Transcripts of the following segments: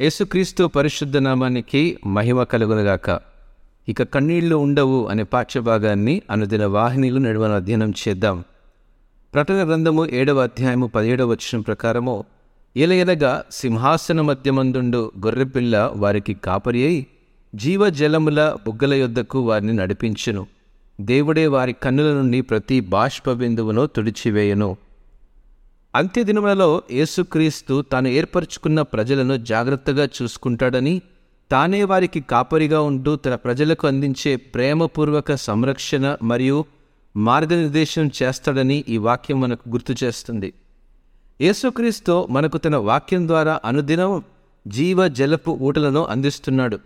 యేసుక్రీస్తు పరిశుద్ధ నామానికి మహిమ కలుగునుగాక. ఇక కన్నీళ్ళు ఉండవు అనే పాఠ్యభాగాన్ని అనుదిన వాహినిలు నడువన అధ్యయనం చేద్దాం. ప్రకటన గ్రంథము ఏడవ అధ్యాయము పదిహేడవ వచనం ప్రకారము ఎలయనగా సింహాసన మధ్యమందుండు గొర్రెపిల్ల వారికి కాపరి అయి జీవజలముల బుగ్గల యొద్దకు వారిని నడిపించును. దేవుడే వారి కన్నుల నుండి ప్రతి బాష్ప బిందువును తుడిచివేయను. అంత్యదినములలో యేసుక్రీస్తు తాను ఏర్పరచుకున్న ప్రజలను జాగ్రత్తగా చూసుకుంటాడని తానే వారికి కాపరిగా ఉంటూ తన ప్రజలకు అందించే ప్రేమపూర్వక సంరక్షణ మరియు మార్గనిర్దేశం చేస్తాడని ఈ వాక్యం మనకు గుర్తు చేస్తుంది. యేసుక్రీస్తు మనకు తన వాక్యం ద్వారా అనుదినం జీవ జలపు ఊటలను అందిస్తున్నాడు.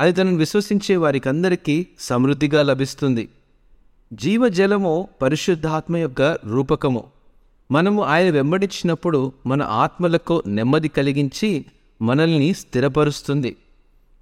అది తనను విశ్వసించే వారికందరికీ సమృద్ధిగా లభిస్తుంది. జీవజలము పరిశుద్ధాత్మ యొక్క రూపకము. మనము ఆయన వెంబడించినప్పుడు మన ఆత్మలకు నెమ్మది కలిగించి మనల్ని స్థిరపరుస్తుంది.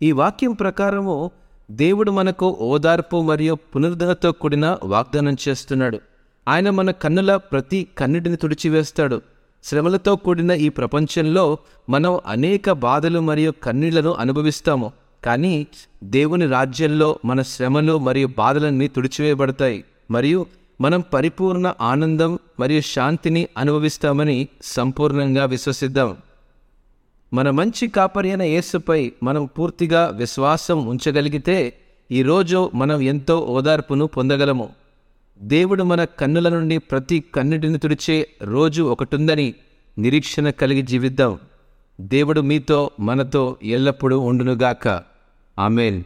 ఈ వాక్యం ప్రకారము దేవుడు మనకు ఓదార్పు మరియు పునరుద్ధరణతో కూడిన వాగ్దానం చేస్తున్నాడు. ఆయన మన కన్నుల ప్రతి కన్నిటిని తుడిచివేస్తాడు. శ్రమలతో కూడిన ఈ ప్రపంచంలో మనం అనేక బాధలు మరియు కన్నీళ్ళను అనుభవిస్తాము. కానీ దేవుని రాజ్యంలో మన శ్రమలు మరియు బాధలన్నీ తుడిచివేయబడతాయి. మరియు మనం పరిపూర్ణ ఆనందం మరియు శాంతిని అనుభవిస్తామని సంపూర్ణంగా విశ్వసిద్దాం. మన మంచి కాపరి అయిన యేసుపై మనం పూర్తిగా విశ్వాసం ఉంచగలిగితే ఈరోజు మనం ఎంతో ఓదార్పును పొందగలము. దేవుడు మన కన్నుల నుండి ప్రతి కన్నుడిని తుడిచే రోజు ఒకటుందని నిరీక్షణ కలిగి జీవిద్దాం. దేవుడు మీతో మనతో ఎల్లప్పుడూ ఉండునుగాక. ఆమెన్.